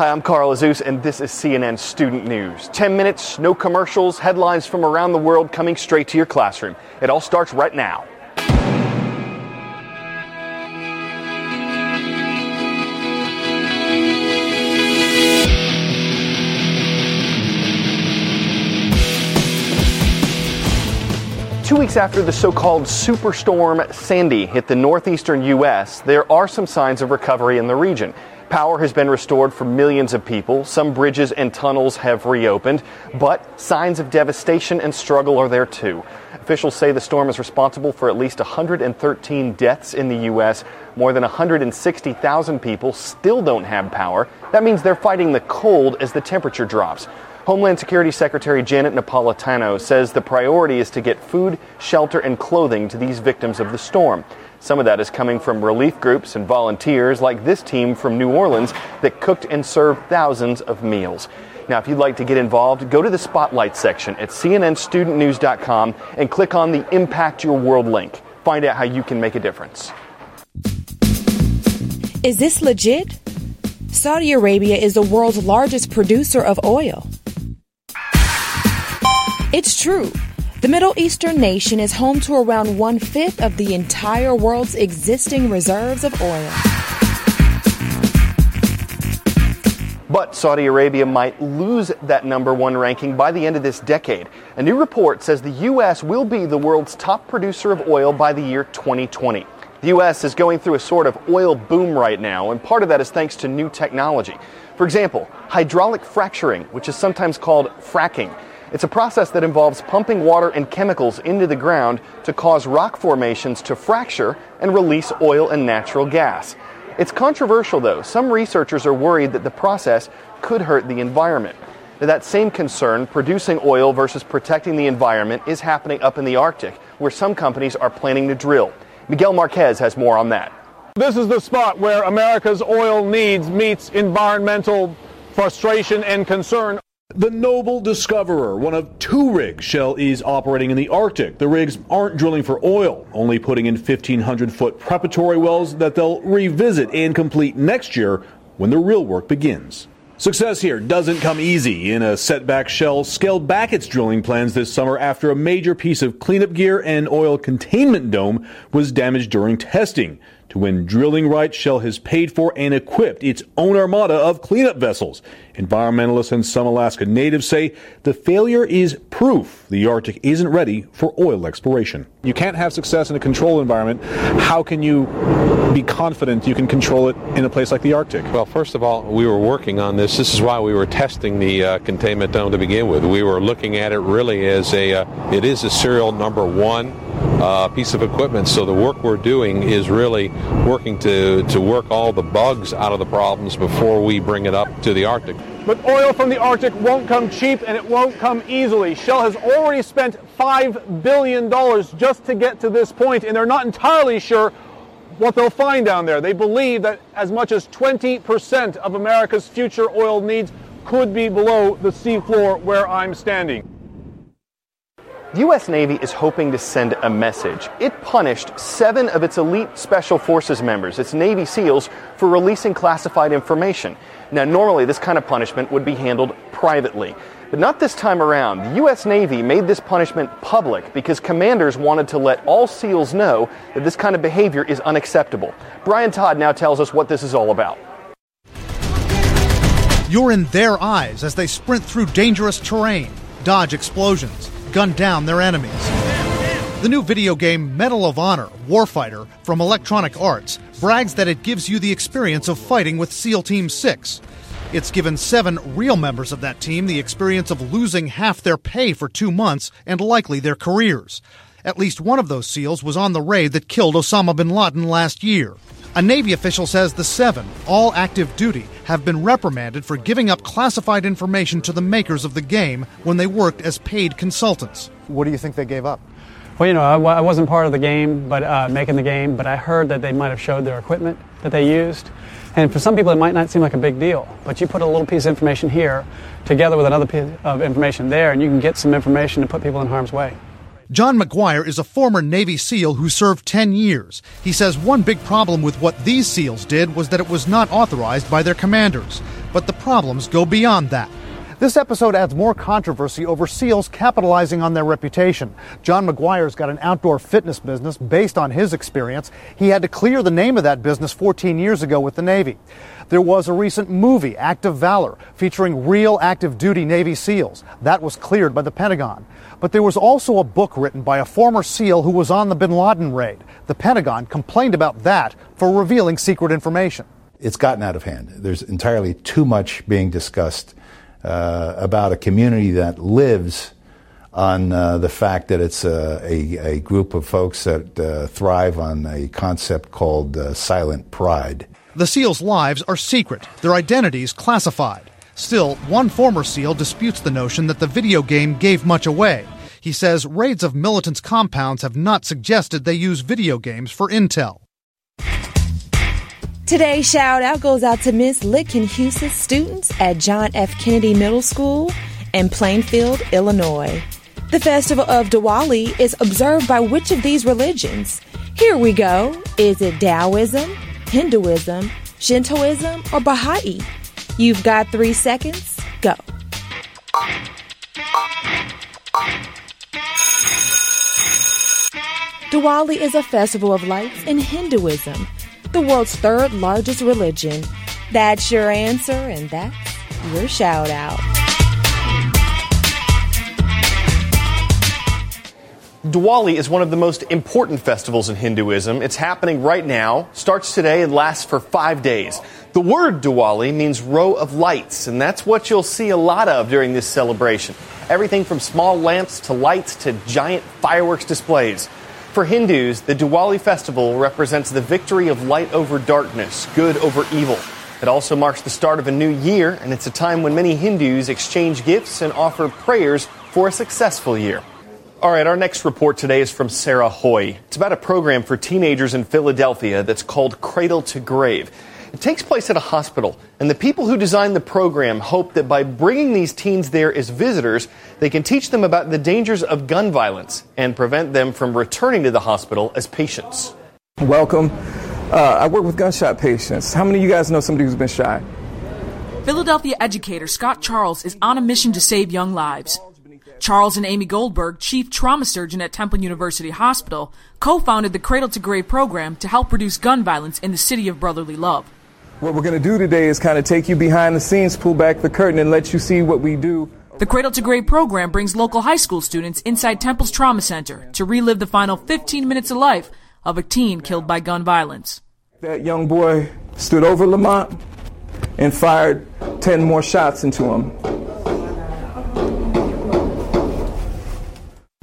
Hi, I'm Carl Azuz, and this is CNN Student News. 10 minutes, no commercials, headlines from around the world coming straight to your classroom. It all starts right now. Two weeks after the so called Superstorm Sandy hit the northeastern U.S., there are some signs of recovery in the region. Power has been restored for millions of people. Some bridges and tunnels have reopened, but signs of devastation and struggle are there too. Officials say the storm is responsible for at least 113 deaths in the U.S. More than 160,000 people still don't have power. That means they're fighting the cold as the temperature drops. Homeland Security Secretary Janet Napolitano says the priority is to get food, shelter, and clothing to these victims of the storm. Some of that is coming from relief groups and volunteers like this team from New Orleans that cooked and served thousands of meals. Now, if you'd like to get involved, go to the Spotlight section at cnnstudentnews.com and click on the Impact Your World link. Find out how you can make a difference. Is this legit? Saudi Arabia is the world's largest producer of oil. It's true. The Middle Eastern nation is home to around one fifth of the entire world's existing reserves of oil. But Saudi Arabia might lose that number one ranking by the end of this decade. A new report says the U.S. will be the world's top producer of oil by the year 2020. The U.S. is going through a sort of oil boom right now, and part of that is thanks to new technology. For example, hydraulic fracturing, which is sometimes called fracking. It's a process that involves pumping water and chemicals into the ground to cause rock formations to fracture and release oil and natural gas. It's controversial, though. Some researchers are worried that the process could hurt the environment. Now, that same concern, producing oil versus protecting the environment, is happening up in the Arctic, where some companies are planning to drill. Miguel Marquez has more on that. This is the spot where America's oil needs meets environmental frustration and concern. The Noble Discoverer, one of two rigs Shell is operating in the Arctic. The rigs aren't drilling for oil, only putting in 1,500 foot preparatory wells that they'll revisit and complete next year when the real work begins. Success here doesn't come easy. In a setback, Shell scaled back its drilling plans this summer after a major piece of cleanup gear and oil containment dome was damaged during testing. To win drilling rights, Shell has paid for and equipped its own armada of cleanup vessels. Environmentalists and some Alaska natives say the failure is proof the Arctic isn't ready for oil exploration. You can't have success in a controlled environment. How can you be confident you can control it in a place like the Arctic? Well, first of all, we were working on this. This is why we were testing the uh, containment dome to begin with. We were looking at it really as a, uh, it is a serial number one uh, piece of equipment. So the work we're doing is really working to, to work all the bugs out of the problems before we bring it up to the Arctic. But oil from the Arctic won't come cheap and it won't come easily. Shell has already spent $5 billion just to get to this point, and they're not entirely sure what they'll find down there. They believe that as much as 20% of America's future oil needs could be below the seafloor where I'm standing. The U.S. Navy is hoping to send a message. It punished seven of its elite Special Forces members, its Navy SEALs, for releasing classified information. Now, normally this kind of punishment would be handled privately. But not this time around. The U.S. Navy made this punishment public because commanders wanted to let all SEALs know that this kind of behavior is unacceptable. Brian Todd now tells us what this is all about. You're in their eyes as they sprint through dangerous terrain, dodge explosions, gun down their enemies. The new video game Medal of Honor Warfighter from Electronic Arts brags that it gives you the experience of fighting with SEAL Team 6. It's given seven real members of that team the experience of losing half their pay for two months and likely their careers. At least one of those SEALs was on the raid that killed Osama bin Laden last year. A Navy official says the seven, all active duty, have been reprimanded for giving up classified information to the makers of the game when they worked as paid consultants. What do you think they gave up? Well, you know, I, I wasn't part of the game, but uh, making the game, but I heard that they might have showed their equipment that they used. And for some people, it might not seem like a big deal, but you put a little piece of information here together with another piece of information there, and you can get some information to put people in harm's way. John McGuire is a former Navy SEAL who served 10 years. He says one big problem with what these SEALs did was that it was not authorized by their commanders. but the problems go beyond that. This episode adds more controversy over SEALs capitalizing on their reputation. John McGuire's got an outdoor fitness business based on his experience. He had to clear the name of that business 14 years ago with the Navy. There was a recent movie, Act of Valor, featuring real active duty Navy SEALs. That was cleared by the Pentagon. But there was also a book written by a former SEAL who was on the bin Laden raid. The Pentagon complained about that for revealing secret information. It's gotten out of hand. There's entirely too much being discussed uh, about a community that lives on uh, the fact that it's a, a, a, group of folks that uh, thrive on a concept called uh, silent pride. The SEALs' lives are secret, their identities classified. Still, one former SEAL disputes the notion that the video game gave much away. He says raids of militants' compounds have not suggested they use video games for intel. Today's shout out goes out to Miss Litkin students at John F. Kennedy Middle School in Plainfield, Illinois. The festival of Diwali is observed by which of these religions? Here we go. Is it Taoism, Hinduism, Shintoism, or Baha'i? You've got three seconds. Go. Diwali is a festival of lights in Hinduism the world's third largest religion. That's your answer, and that's your shout out. Diwali is one of the most important festivals in Hinduism. It's happening right now, starts today, and lasts for five days. The word Diwali means row of lights, and that's what you'll see a lot of during this celebration. Everything from small lamps to lights to giant fireworks displays. For Hindus, the Diwali festival represents the victory of light over darkness, good over evil. It also marks the start of a new year, and it's a time when many Hindus exchange gifts and offer prayers for a successful year. All right, our next report today is from Sarah Hoye. It's about a program for teenagers in Philadelphia that's called Cradle to Grave. It takes place at a hospital, and the people who designed the program hope that by bringing these teens there as visitors, they can teach them about the dangers of gun violence and prevent them from returning to the hospital as patients. Welcome. Uh, I work with gunshot patients. How many of you guys know somebody who's been shot? Philadelphia educator Scott Charles is on a mission to save young lives. Charles and Amy Goldberg, chief trauma surgeon at Temple University Hospital, co founded the Cradle to Grave program to help reduce gun violence in the city of brotherly love. What we're going to do today is kind of take you behind the scenes, pull back the curtain, and let you see what we do. The Cradle to Grave program brings local high school students inside Temple's Trauma Center to relive the final 15 minutes of life of a teen killed by gun violence. That young boy stood over Lamont and fired 10 more shots into him.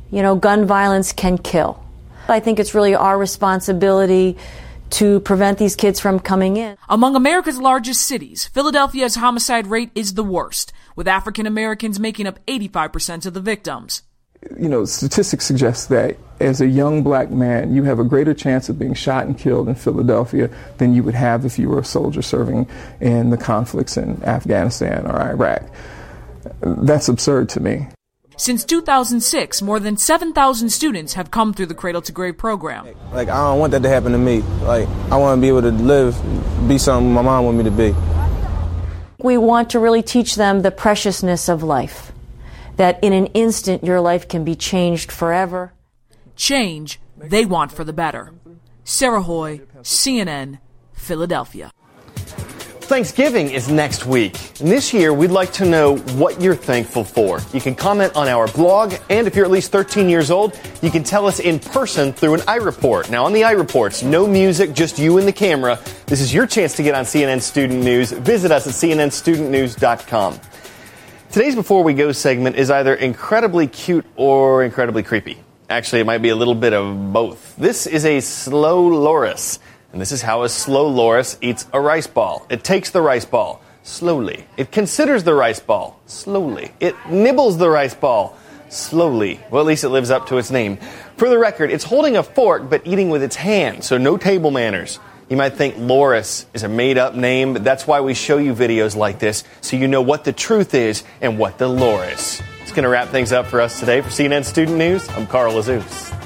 You know, gun violence can kill. I think it's really our responsibility to prevent these kids from coming in. Among America's largest cities, Philadelphia's homicide rate is the worst, with African Americans making up 85% of the victims. You know, statistics suggest that as a young black man, you have a greater chance of being shot and killed in Philadelphia than you would have if you were a soldier serving in the conflicts in Afghanistan or Iraq. That's absurd to me. Since 2006, more than 7,000 students have come through the Cradle to Grave program. Like, I don't want that to happen to me. Like, I want to be able to live, be something my mom want me to be. We want to really teach them the preciousness of life. That in an instant, your life can be changed forever. Change they want for the better. Sarah Hoye, CNN, Philadelphia. Thanksgiving is next week. And this year, we'd like to know what you're thankful for. You can comment on our blog, and if you're at least 13 years old, you can tell us in person through an iReport. Now, on the iReports, no music, just you and the camera. This is your chance to get on CNN Student News. Visit us at cnnstudentnews.com. Today's Before We Go segment is either incredibly cute or incredibly creepy. Actually, it might be a little bit of both. This is a slow loris. And this is how a slow loris eats a rice ball. It takes the rice ball slowly. It considers the rice ball slowly. It nibbles the rice ball slowly. Well, at least it lives up to its name. For the record, it's holding a fork but eating with its hand, so no table manners. You might think loris is a made up name, but that's why we show you videos like this so you know what the truth is and what the lore is. It's going to wrap things up for us today. For CNN Student News, I'm Carl Azuz.